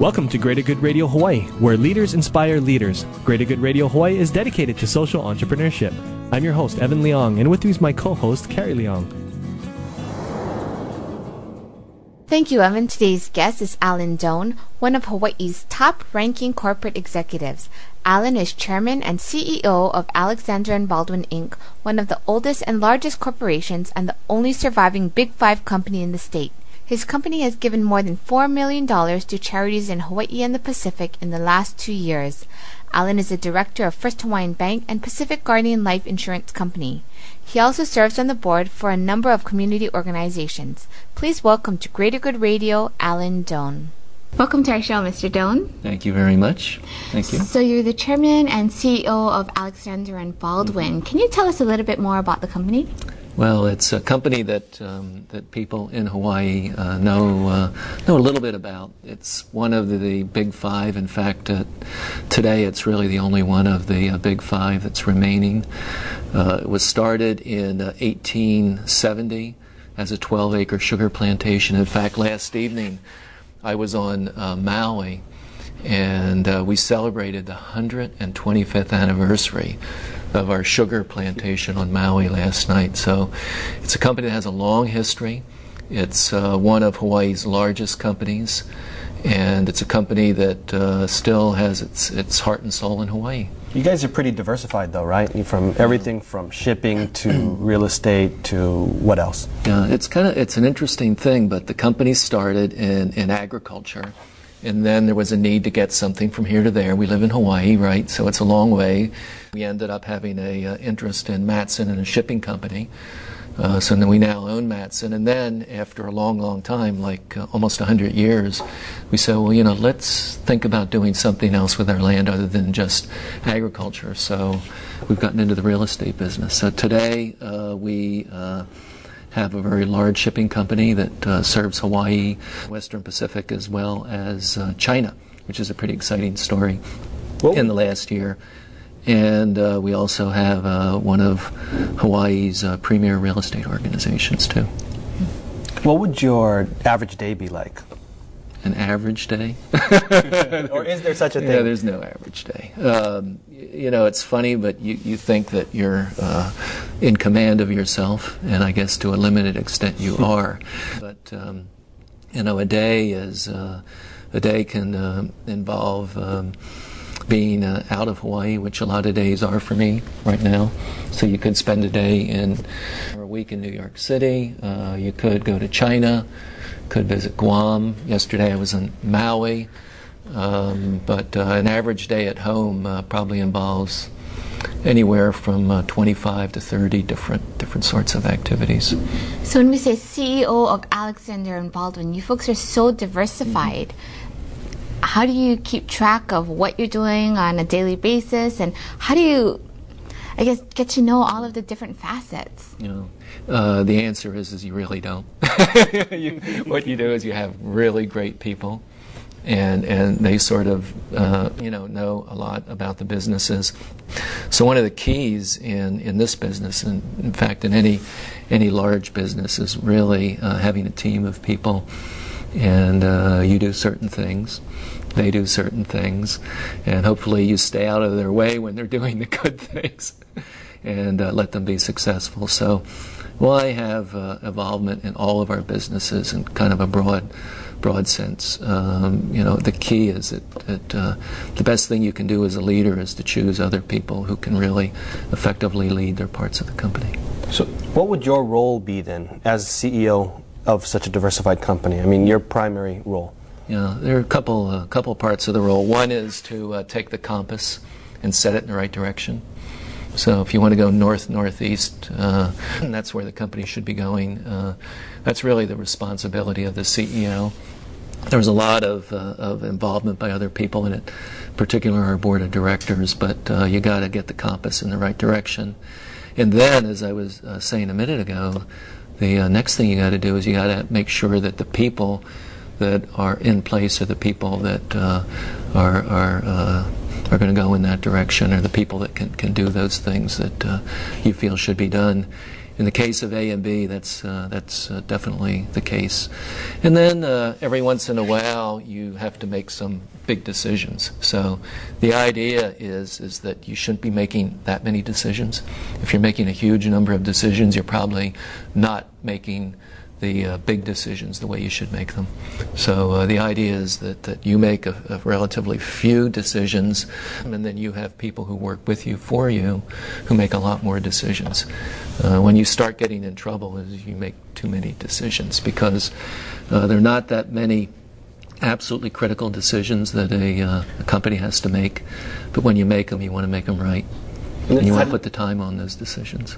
Welcome to Greater Good Radio Hawaii, where leaders inspire leaders. Greater Good Radio Hawaii is dedicated to social entrepreneurship. I'm your host, Evan Leong, and with me is my co host, Carrie Leong. Thank you, Evan. Today's guest is Allen Doane, one of Hawaii's top ranking corporate executives. Allen is chairman and CEO of Alexander and Baldwin Inc., one of the oldest and largest corporations and the only surviving Big Five company in the state. His company has given more than $4 million to charities in Hawaii and the Pacific in the last two years. Allen is a director of First Hawaiian Bank and Pacific Guardian Life Insurance Company. He also serves on the board for a number of community organizations. Please welcome to Greater Good Radio, Allen Doane. Welcome to our show, Mr. Doane. Thank you very much. Thank you. So you're the chairman and CEO of Alexander and Baldwin. Mm-hmm. Can you tell us a little bit more about the company? Well, it's a company that um, that people in Hawaii uh, know uh, know a little bit about. It's one of the, big five. In fact, uh, today it's really the only one of the uh, big five that's remaining. Uh, it was started in 1870 uh, as a 12-acre sugar plantation. In fact, last evening I was on Maui, and we celebrated the 125th anniversary of our sugar plantation on Maui last night. So it's a company that has a long history. It's uh, one of Hawaii's largest companies, and it's a company that uh, still has its its heart and soul in Hawaii. You guys are pretty diversified, though, right? From everything from shipping to real estate to what else? Yeah, it's kind of it's an interesting thing. But the company started in in agriculture and then there was a need to get something from here to there. We live in Hawaii, right? So it's a long way. We ended up having a uh, interest in Matson and a shipping company. Uh, so then we now own Matson. And then after a long, long time, like uh, almost 100 years, we said, well, you know, let's think about doing something else with our land other than just agriculture. So we've gotten into the real estate business. So today uh, we uh, have a very large shipping company that uh, serves Hawaii, Western Pacific, as well as uh, China, which is a pretty exciting story Whoa. in the last year. And uh, we also have uh, one of Hawaii's uh, premier real estate organizations, too. What would your average day be like? an average day. or is there such a thing? Yeah, there's no average day. Um, you know, it's funny, but you, you think that you're uh, in command of yourself, and I guess to a limited extent you are. But, um, you know, a day is, uh, a day can uh, involve um, being uh, out of Hawaii, which a lot of days are for me right now. So you could spend a day in, or a week in New York City. Uh, you could go to China could visit Guam. Yesterday I was in Maui. Um, but uh, an average day at home uh, probably involves anywhere from uh, 25 to 30 different different sorts of activities. So when we say CEO of Alexander and Baldwin, you folks are so diversified. Mm-hmm. How do you keep track of what you're doing on a daily basis, and how do you, I guess, get to know all of the different facets? Yeah. Uh, the answer is, is you really don't. you, what you do is you have really great people, and and they sort of uh, you know know a lot about the businesses. So one of the keys in in this business, and in fact in any any large business, is really uh, having a team of people, and uh, you do certain things. They do certain things, and hopefully you stay out of their way when they're doing the good things, and uh, let them be successful. So, well, I have uh, involvement in all of our businesses and kind of a broad, broad sense. Um, you know, the key is that, that uh, the best thing you can do as a leader is to choose other people who can really effectively lead their parts of the company. So, what would your role be then as CEO of such a diversified company? I mean, your primary role. Yeah, there are a couple, uh, couple parts of the role. One is to uh, take the compass and set it in the right direction. So if you want to go north northeast, uh, that's where the company should be going. Uh, that's really the responsibility of the CEO. there was a lot of, uh, of involvement by other people in it, particularly our board of directors, but uh, you got to get the compass in the right direction. And then, as I was uh, saying a minute ago, the uh, next thing you got to do is you got to make sure that the people that are in place are the people that are, are are going to go in that direction, or the people that can, can do those things that uh, you feel should be done. In the case of A and B, that's uh, that's uh, definitely the case. And then uh, every once in a while, you have to make some big decisions. So the idea is is that you shouldn't be making that many decisions. If you're making a huge number of decisions, you're probably not making the uh, big decisions the way you should make them. So uh, the idea is that, that you make a, a, relatively few decisions, and then you have people who work with you for you who make a lot more decisions. Uh, when you start getting in trouble is you make too many decisions because uh, there are not that many absolutely critical decisions that a, uh, a company has to make, but when you make them, you want to make them right. And you want to put the time on those decisions.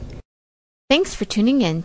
Thanks for tuning in.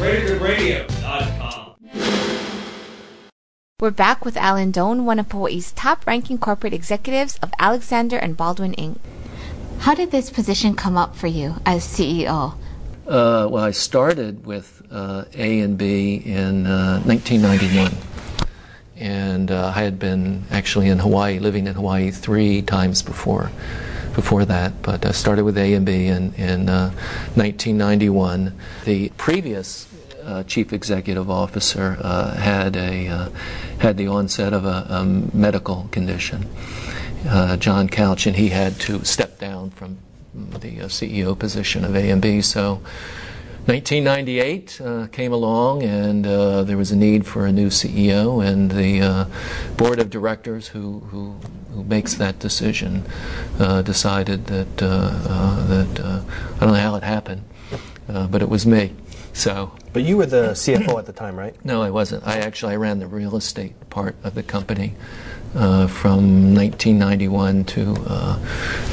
greatergoodradio.com. We're back with Allen Doane, one of Hawaii's top ranking corporate executives of Alexander and Baldwin Inc. How did this position come up for you as CEO? Uh, well, I started with uh, A and B in uh, 1991. And uh, I had been actually in Hawaii, living in Hawaii three times before before that, but I started with A and B in, in 1991. The previous uh, chief executive officer uh, had a uh, had the onset of a, a medical condition. Uh, John Couch, and he had to step down from the uh, CEO position of A and B. So. 1998 uh, came along, and uh, there was a need for a new CEO, and the uh, board of directors who, who, who makes that decision uh, decided that that I don't know how it happened, but it was me. So but you were the CFO at the time, right? No, I wasn't. I actually I ran the real estate part of the company uh, from 1991 to uh,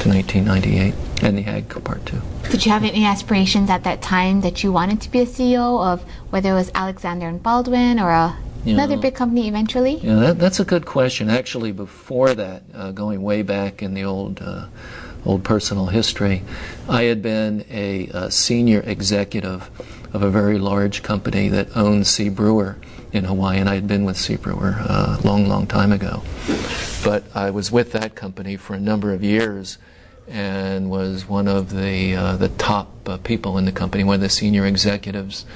to 1998, and the ag part too. Did you have any aspirations at that time that you wanted to be a CEO of, whether it was Alexander and Baldwin or a, another big company eventually? Yeah, that, that's a good question. Actually, before that, uh, going way back in the old uh, old personal history, I had been a, a senior executive of a very large company that owned C. Brewer in Hawaii, and I had been with C. Brewer a uh, long, long time ago. But I was with that company for a number of years and was one of the uh, the top uh, people in the company, one of the senior executives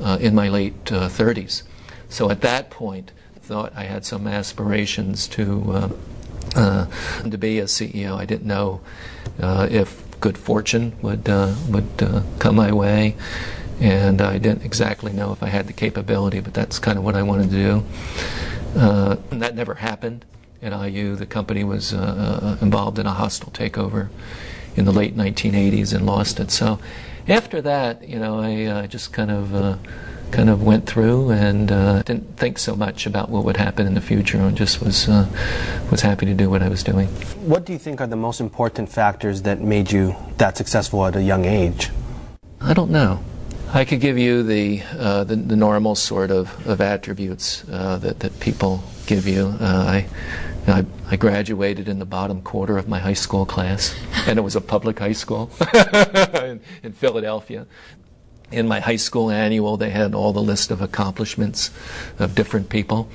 uh, in my late 30s. Uh, so at that point, thought I had some aspirations to uh, to be a CEO. I didn't know if good fortune would would come my way and I didn't exactly know if I had the capability, but that's kind of what I wanted to do. Uh, and that never happened at IU. The company was uh, uh, involved in a hostile takeover in the late 1980s and lost it. So after that, you know, I uh, just kind of uh, kind of went through and uh, didn't think so much about what would happen in the future and just was uh, was happy to do what I was doing. What do you think are the most important factors that made you that successful at a young age? I don't know. I could give you the, uh, the, the, normal sort of, of attributes uh, that, that people give you. Uh, I, I, I, graduated in the bottom quarter of my high school class, and it was a public high school in, in, Philadelphia. In my high school annual, they had all the list of accomplishments of different people.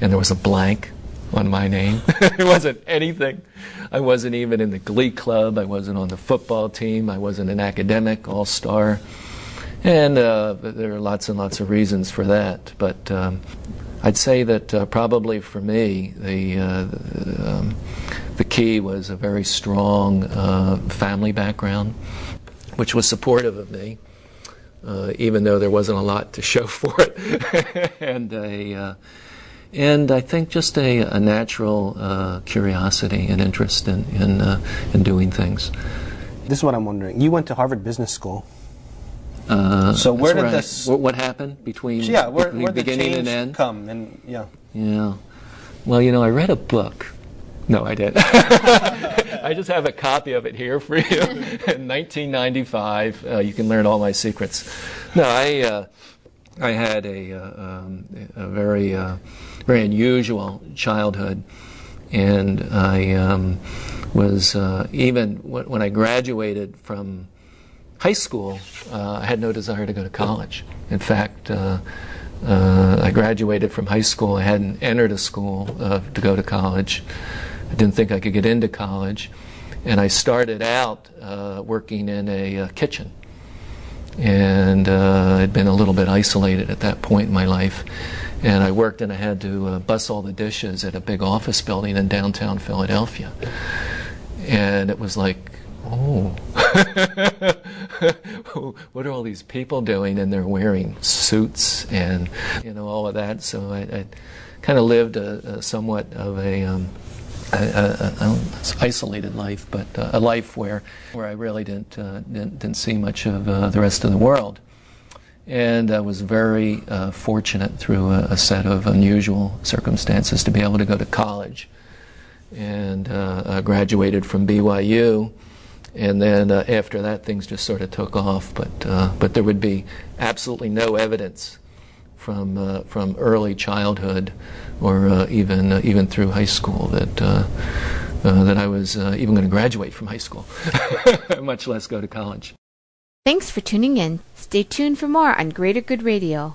and there was a blank on my name. there wasn't anything. I wasn't even in the glee club. I wasn't on the football team. I wasn't an academic all star. And uh, there are lots and lots of reasons for that. But um, I'd say that uh, probably for me, the, uh, the, um, the, key was a very strong uh, family background, which was supportive of me. Uh, even though there wasn't a lot to show for it, and a uh, and I think just a, a natural uh, curiosity and interest in in, uh, in doing things. This is what I'm wondering. You went to Harvard Business School. Uh, so where did right. this? What, what, happened between yeah, where, between where beginning the and end? Come and yeah. Yeah. Well, you know, I read a book. No, I didn't. I just have a copy of it here for you. In 1995, uh, you can learn all my secrets. No, I uh, I had a, uh, um, a very uh, very unusual childhood, and I um, was uh, even when I graduated from high school, uh, I had no desire to go to college. In fact, uh, uh, I graduated from high school. I hadn't entered a school uh, to go to college. Didn't think I could get into college. And I started out uh, working in a uh, kitchen. And I'd been a little bit isolated at that point in my life. And I worked and I had to bus all the dishes at a big office building in downtown Philadelphia. And it was like, oh, what are all these people doing? And they're wearing suits and you know all of that. So I, I kind of lived a, a, somewhat of a, um, a, a, isolated life, but uh, a life where where I really didn't uh, didn't, didn't, see much of uh, the rest of the world. And I was very fortunate through a, set of unusual circumstances to be able to go to college. And I graduated from BYU and then uh, after that, things just sort of took off. But uh, but there would be absolutely no evidence from uh, from early childhood, or uh, even uh, even through high school that. Uh, that I was even going to graduate from high school, much less go to college. Thanks for tuning in. Stay tuned for more on Greater Good Radio.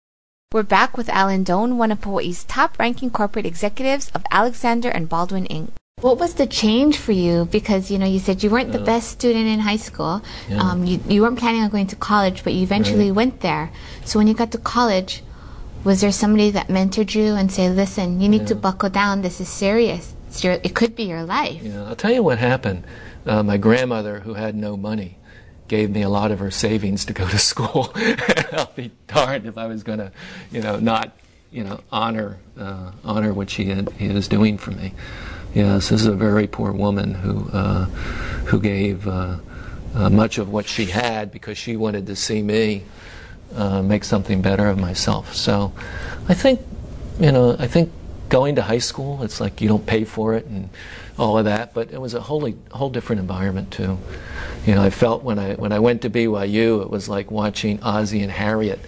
We're back with Allen Doane, one of Hawaii's top ranking corporate executives of Alexander and Baldwin Inc. What was the change for you? Because you know you said you weren't the best student in high school. Yeah. Um, you you weren't planning on going to college, but you eventually right. went there. So when you got to college, was there somebody that mentored you and say, "Listen, you need yeah. to buckle down. This is serious. Your, it could be your life." Yeah, I'll tell you what happened. Uh, my grandmother, who had no money, gave me a lot of her savings to go to school. I'll be darned if I was going to, you know, not, you know, honor uh, honor what she had was doing for me. Yes, this is a very poor woman who uh, who gave uh, uh much of what she had because she wanted to see me uh, make something better of myself. So, I think, you know, I think going to high school, it's like you don't pay for it and all of that, but it was a wholly whole different environment too. You know, I felt when I when I went to BYU, it was like watching Ozzie and Harriet,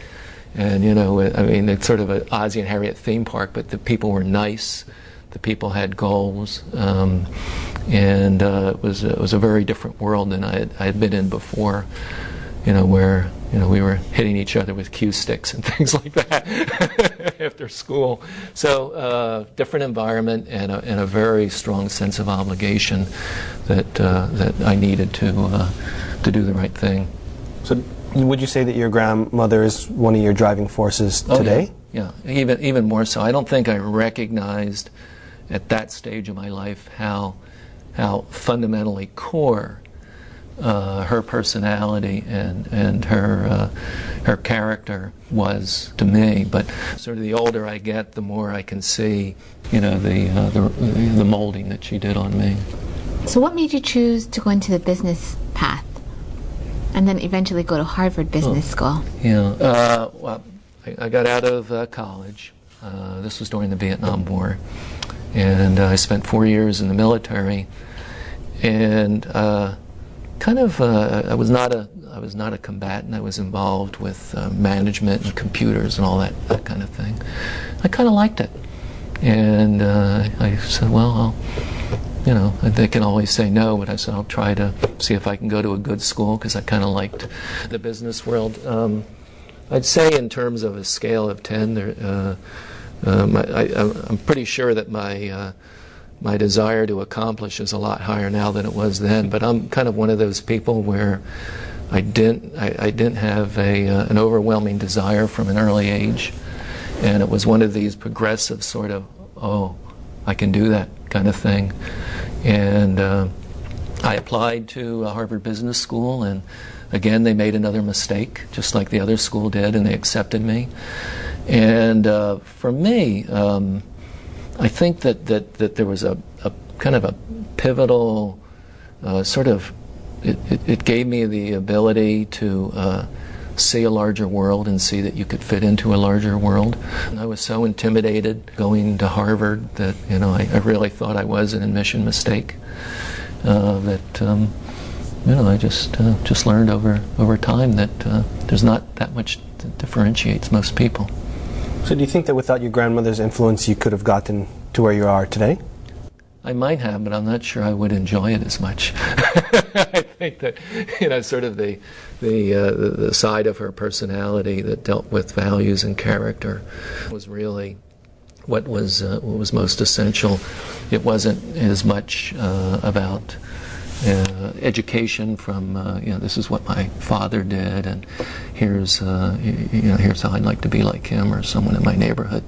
and you know, I mean, it's sort of an Ozzie and Harriet theme park, but the people were nice, the people had goals, um, and uh, it was it was a very different world than I had, I had been in before. You know, where you know we were hitting each other with cue sticks and things like that after school. So uh, different environment and a, and a very strong sense of obligation that uh, that I needed to uh, to do the right thing. So, would you say that your grandmother is one of your driving forces today? Oh, yeah, even even more so. I don't think I recognized at that stage of my life how how fundamentally core uh, her personality and and her uh, her character was to me. But sort of the older I get, the more I can see, you know, the uh, the, the molding that she did on me. So, what made you choose to go into the business path, and then eventually go to Harvard Business School? Yeah, uh, well, I, I got out of uh, college. Uh, this was during the Vietnam War, and I spent four years in the military, and kind of uh, I was not a I was not a combatant. I was involved with uh, management and computers and all that that kind of thing. I kind of liked it, and uh, I said, well, I'll, you know, they can always say no, but I said I'll try to see if I can go to a good school because I kind of liked the business world. Um, I'd say in terms of a scale of ten, there, uh, um, I, am pretty sure that my uh, my desire to accomplish is a lot higher now than it was then. But I'm kind of one of those people where I didn't I, I didn't have a uh, an overwhelming desire from an early age, and it was one of these progressive sort of oh I can do that kind of thing, and uh, I applied to Harvard Business School and. Again, they made another mistake, just like the other school did, and they accepted me. And uh, for me, um, I think that, that, that there was a, a kind of a pivotal uh, sort of, it, it, it, gave me the ability to uh, see a larger world and see that you could fit into a larger world. And I was so intimidated going to Harvard that, you know, I, I really thought I was an admission mistake. Uh, that, um, you know, I just, uh, just learned over, over time that uh, there's not that much that differentiates most people. So, do you think that without your grandmother's influence, you could have gotten to where you are today? I might have, but I'm not sure I would enjoy it as much. I think that you know, sort of the the, uh, the, side of her personality that dealt with values and character was really what was uh, what was most essential. It wasn't as much uh, about education from uh, you know this is what my father did and here's uh, you know here's how I'd like to be like him or someone in my neighborhood.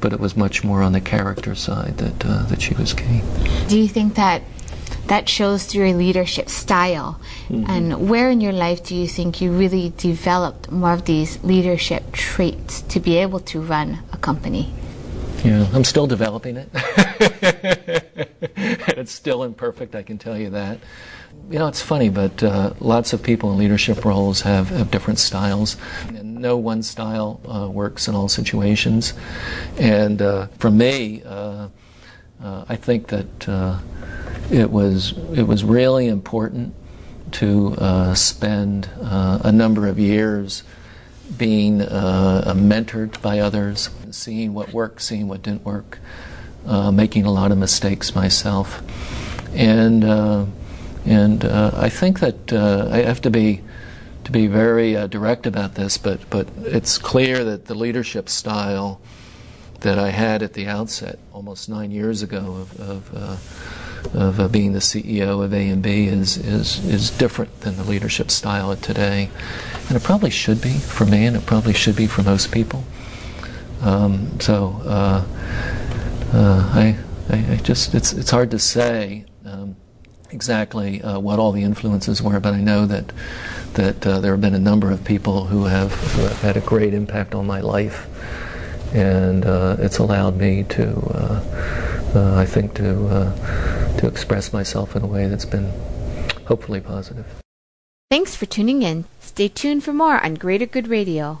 But it was much more on the character side that uh, that she was key do you think that that shows through your leadership style? Mm-hmm. and where in your life do you think you really developed more of these leadership traits to be able to run a company yeah, I'm still developing it. it's still imperfect, I can tell you that. You know, it's funny, but uh, lots of people in leadership roles have, have different styles. And no one style uh, works in all situations. And uh, for me, uh, uh, I think that uh, it was it was really important to spend a number of years being mentored by others, seeing what worked, seeing what didn't work, uh, making a lot of mistakes myself, and uh, and uh, I think that uh, I have to be to be very uh, direct about this, but but it's clear that the leadership style that I had at the outset, almost nine years ago, of, of of uh, being the CEO of A&B is, is, is different than the leadership style of today. And it probably should be for me, and it probably should be for most people. Um, so uh, uh, I, I, I, just, it's, it's hard to say um, exactly uh, what all the influences were, but I know that, that uh, there have been a number of people who have, who have had a great impact on my life. And uh, it's allowed me to, I think, to to express myself in a way that's been hopefully positive. Thanks for tuning in. Stay tuned for more on Greater Good Radio.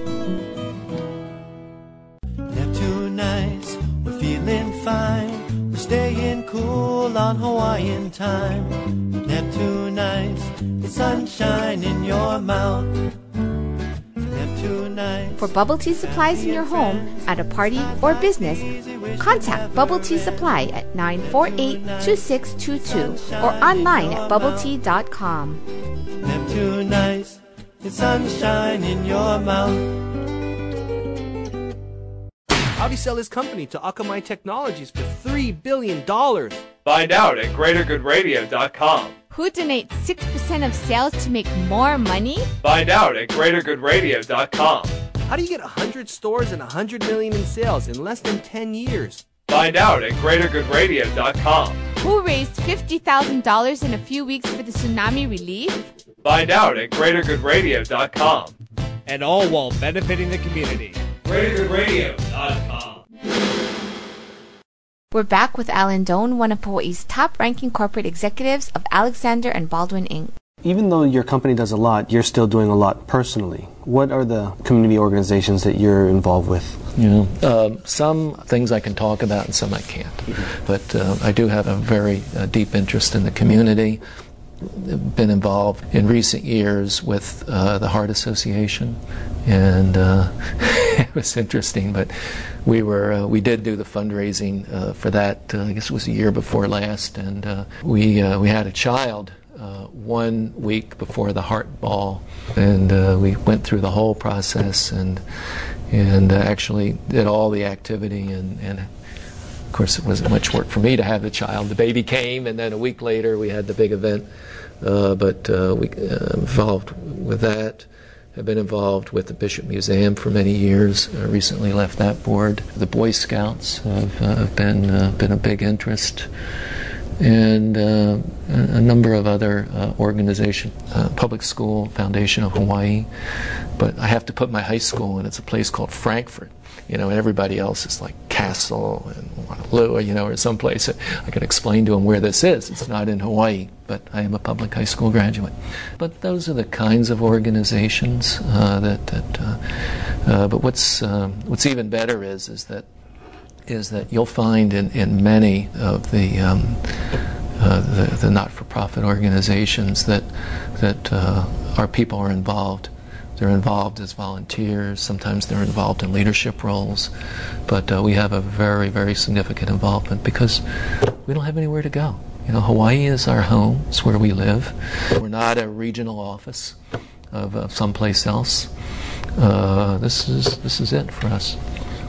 on Hawaiian time. Neptune nights, it's sunshine in your mouth. For bubble tea supplies in your home, at a party, or business, contact Bubble Tea Supply at 948 2622 or online at bubbletea.com. Neptune Ice, it's sunshine in your mouth. How'd he sell his company to Akamai Technologies for $3 billion? Find out at greatergoodradio.com. Who donates 6% of sales to make more money? Find out at greatergoodradio.com. How do you get 100 stores and 100 million in sales in less than 10 years? Find out at greatergoodradio.com. Who raised $50,000 in a few weeks for the tsunami relief? Find out at greatergoodradio.com. And all while benefiting the community. greatergoodradio.com. We're back with Allen Doane, one of Hawaii's top ranking corporate executives of Alexander and Baldwin Inc. Even though your company does a lot, you're still doing a lot personally. What are the community organizations that you're involved with? Yeah. Um, some things I can talk about and some I can't. But uh, I do have a very uh, deep interest in the community. Been involved in recent years with uh, the Heart Association, and uh, it was interesting. But we were uh, we did do the fundraising uh, for that. I guess it was a year before last, and we we had a child uh, one week before the heart ball, and uh, we went through the whole process and and uh, actually did all the activity and, and of course it wasn't much work for me to have the child. The baby came, and then a week later we had the big event. Uh, but uh, we uh, involved with that. Have been involved with the Bishop Museum for many years. recently left that board. The Boy Scouts have, have been been a big interest and uh, a number of other uh, organizations, uh, Public School Foundation of Hawaii. But I have to put my high school in. It's a place called Frankford. You know, everybody else is like Castle and Honolulu, you know, or someplace. I could explain to them where this is. It's not in Hawaii, but I am a public high school graduate. But those are the kinds of organizations uh, that. that uh, uh, but what's um, what's even better is is that is that you'll find in, in many of the, um, uh, the, the, not-for-profit organizations that, that uh, our people are involved. They're involved as volunteers, sometimes they're involved in leadership roles, but uh, we have a very, very significant involvement because we don't have anywhere to go. You know, Hawaii is our home, it's where we live. We're not a regional office of, someplace else. Uh, this, is, this is it for us.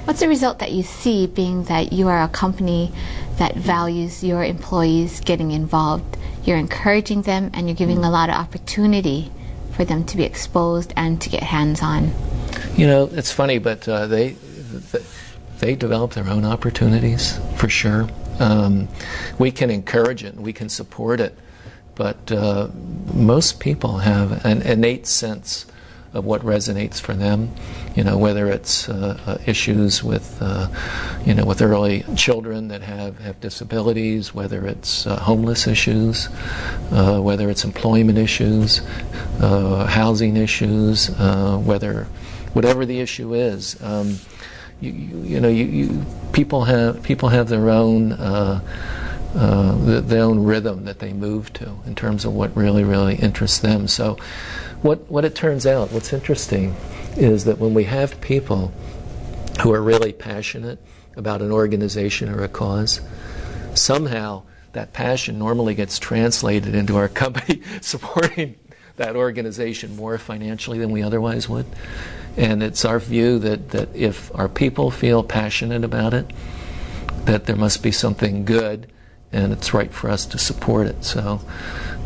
What's the result that you see being that you are a company that values your employees getting involved? You're encouraging them and you're giving a lot of opportunity for them to be exposed and to get hands on. You know, it's funny, but uh, they they develop their own opportunities for sure. Um, we can encourage it, we can support it, but uh, most people have an innate sense of what resonates for them. You know, whether it's uh, uh, issues with, uh, you know, with early children that have, have disabilities, whether it's uh, homeless issues, uh, whether it's employment issues, uh, housing issues, whether whatever the issue is. Um, you, you, you, know, you, you, people have people have their own uh, their own rhythm that they move to in terms of what really really interests them. So, what, what it turns out, what's interesting, is that when we have people who are really passionate about an organization or a cause, somehow that passion normally gets translated into our company supporting that organization more financially than we otherwise would. And it's our view that, that if our people feel passionate about it, that there must be something good and it's right for us to support it. So,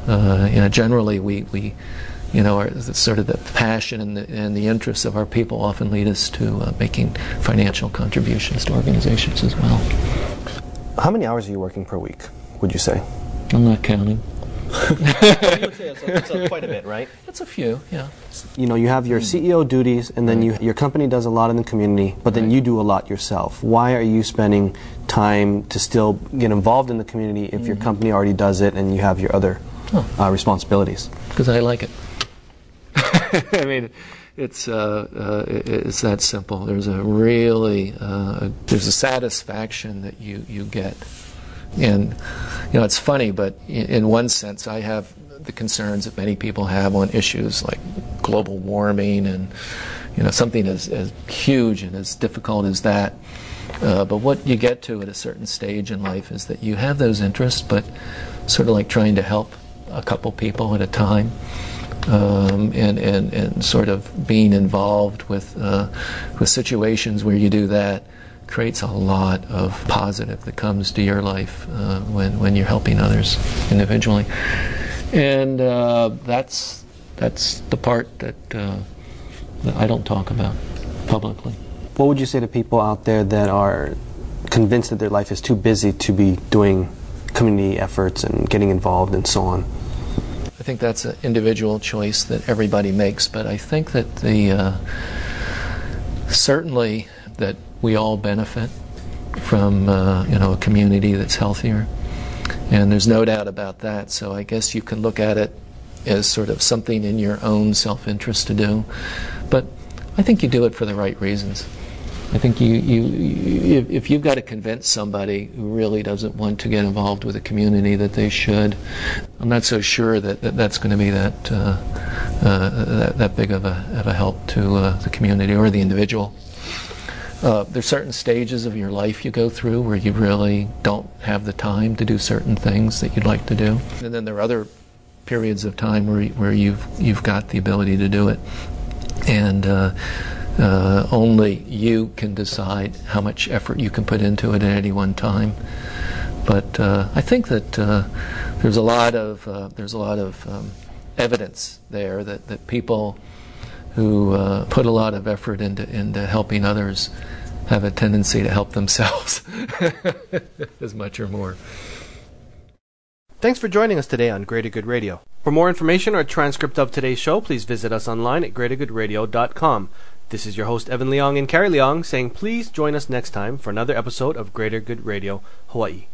uh, you know, generally we, we you know, our, sort of the passion and the, and the interests of our people often lead us to uh, making financial contributions to organizations as well. How many hours are you working per week, would you say? I'm not counting. it's, quite a bit, right? It's a few, yeah. You know, you have your CEO duties, and then you, your company does a lot in the community, but then right. you do a lot yourself. Why are you spending time to still get involved in the community if mm-hmm. your company already does it and you have your other uh, responsibilities? Because I like it. I mean, it's uh, uh, it's that simple. There's a really uh, there's a satisfaction that you you get, and you know it's funny, but in, one sense, I have the concerns that many people have on issues like global warming and you know, something as, as huge and as difficult as that. Uh, but what you get to at a certain stage in life is that you have those interests, but sort of like trying to help a couple people at a time. Um, and, and, and sort of being involved with, uh, with situations where you do that creates a lot of positive that comes to your life uh, when, when you're helping others individually. And uh, that's, that's the part that, uh, that I don't talk about publicly. What would you say to people out there that are convinced that their life is too busy to be doing community efforts and getting involved and so on? I think that's an individual choice that everybody makes, but I think that the uh, certainly that we all benefit from uh, you know a community that's healthier, and there's no doubt about that. So I guess you can look at it as sort of something in your own self-interest to do, but I think you do it for the right reasons. I think you, you, if, you've got to convince somebody who really doesn't want to get involved with a community that they should, I'm not so sure that, that that's going to be that, uh, uh, that, that big of a, of a help to uh, the community or the individual. Uh, there's certain stages of your life you go through where you really don't have the time to do certain things that you'd like to do, and then there are other periods of time where where you've you've got the ability to do it, and uh, only you can decide how much effort you can put into it at any one time. But uh, I think that uh, there's a lot of uh, there's a lot of um, evidence there that, that people who uh, put a lot of effort into into helping others have a tendency to help themselves as much or more. Thanks for joining us today on Greater Good Radio. For more information or a transcript of today's show, please visit us online at greatergoodradio.com. This is your host, Evan Leong and Carrie Leong, saying please join us next time for another episode of Greater Good Radio Hawaii.